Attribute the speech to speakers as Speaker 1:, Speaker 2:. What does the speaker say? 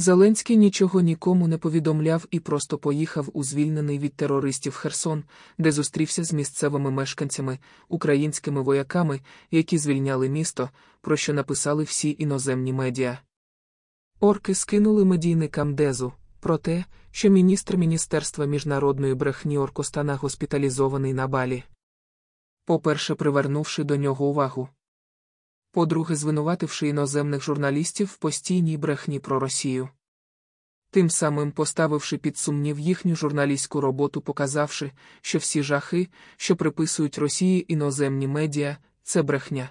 Speaker 1: Зеленський нічого нікому не повідомляв і просто поїхав у звільнений від терористів Херсон, де зустрівся з місцевими мешканцями, українськими вояками, які звільняли місто, про що написали всі іноземні медіа. Орки скинули медійникам Дезу про те, що міністр Міністерства міжнародної брехні Оркостана госпіталізований на балі. По-перше, привернувши до нього увагу. По-друге, звинувативши іноземних журналістів в постійній брехні про Росію. Тим самим поставивши під сумнів їхню журналістську роботу, показавши, що всі жахи, що приписують Росії іноземні медіа, це брехня.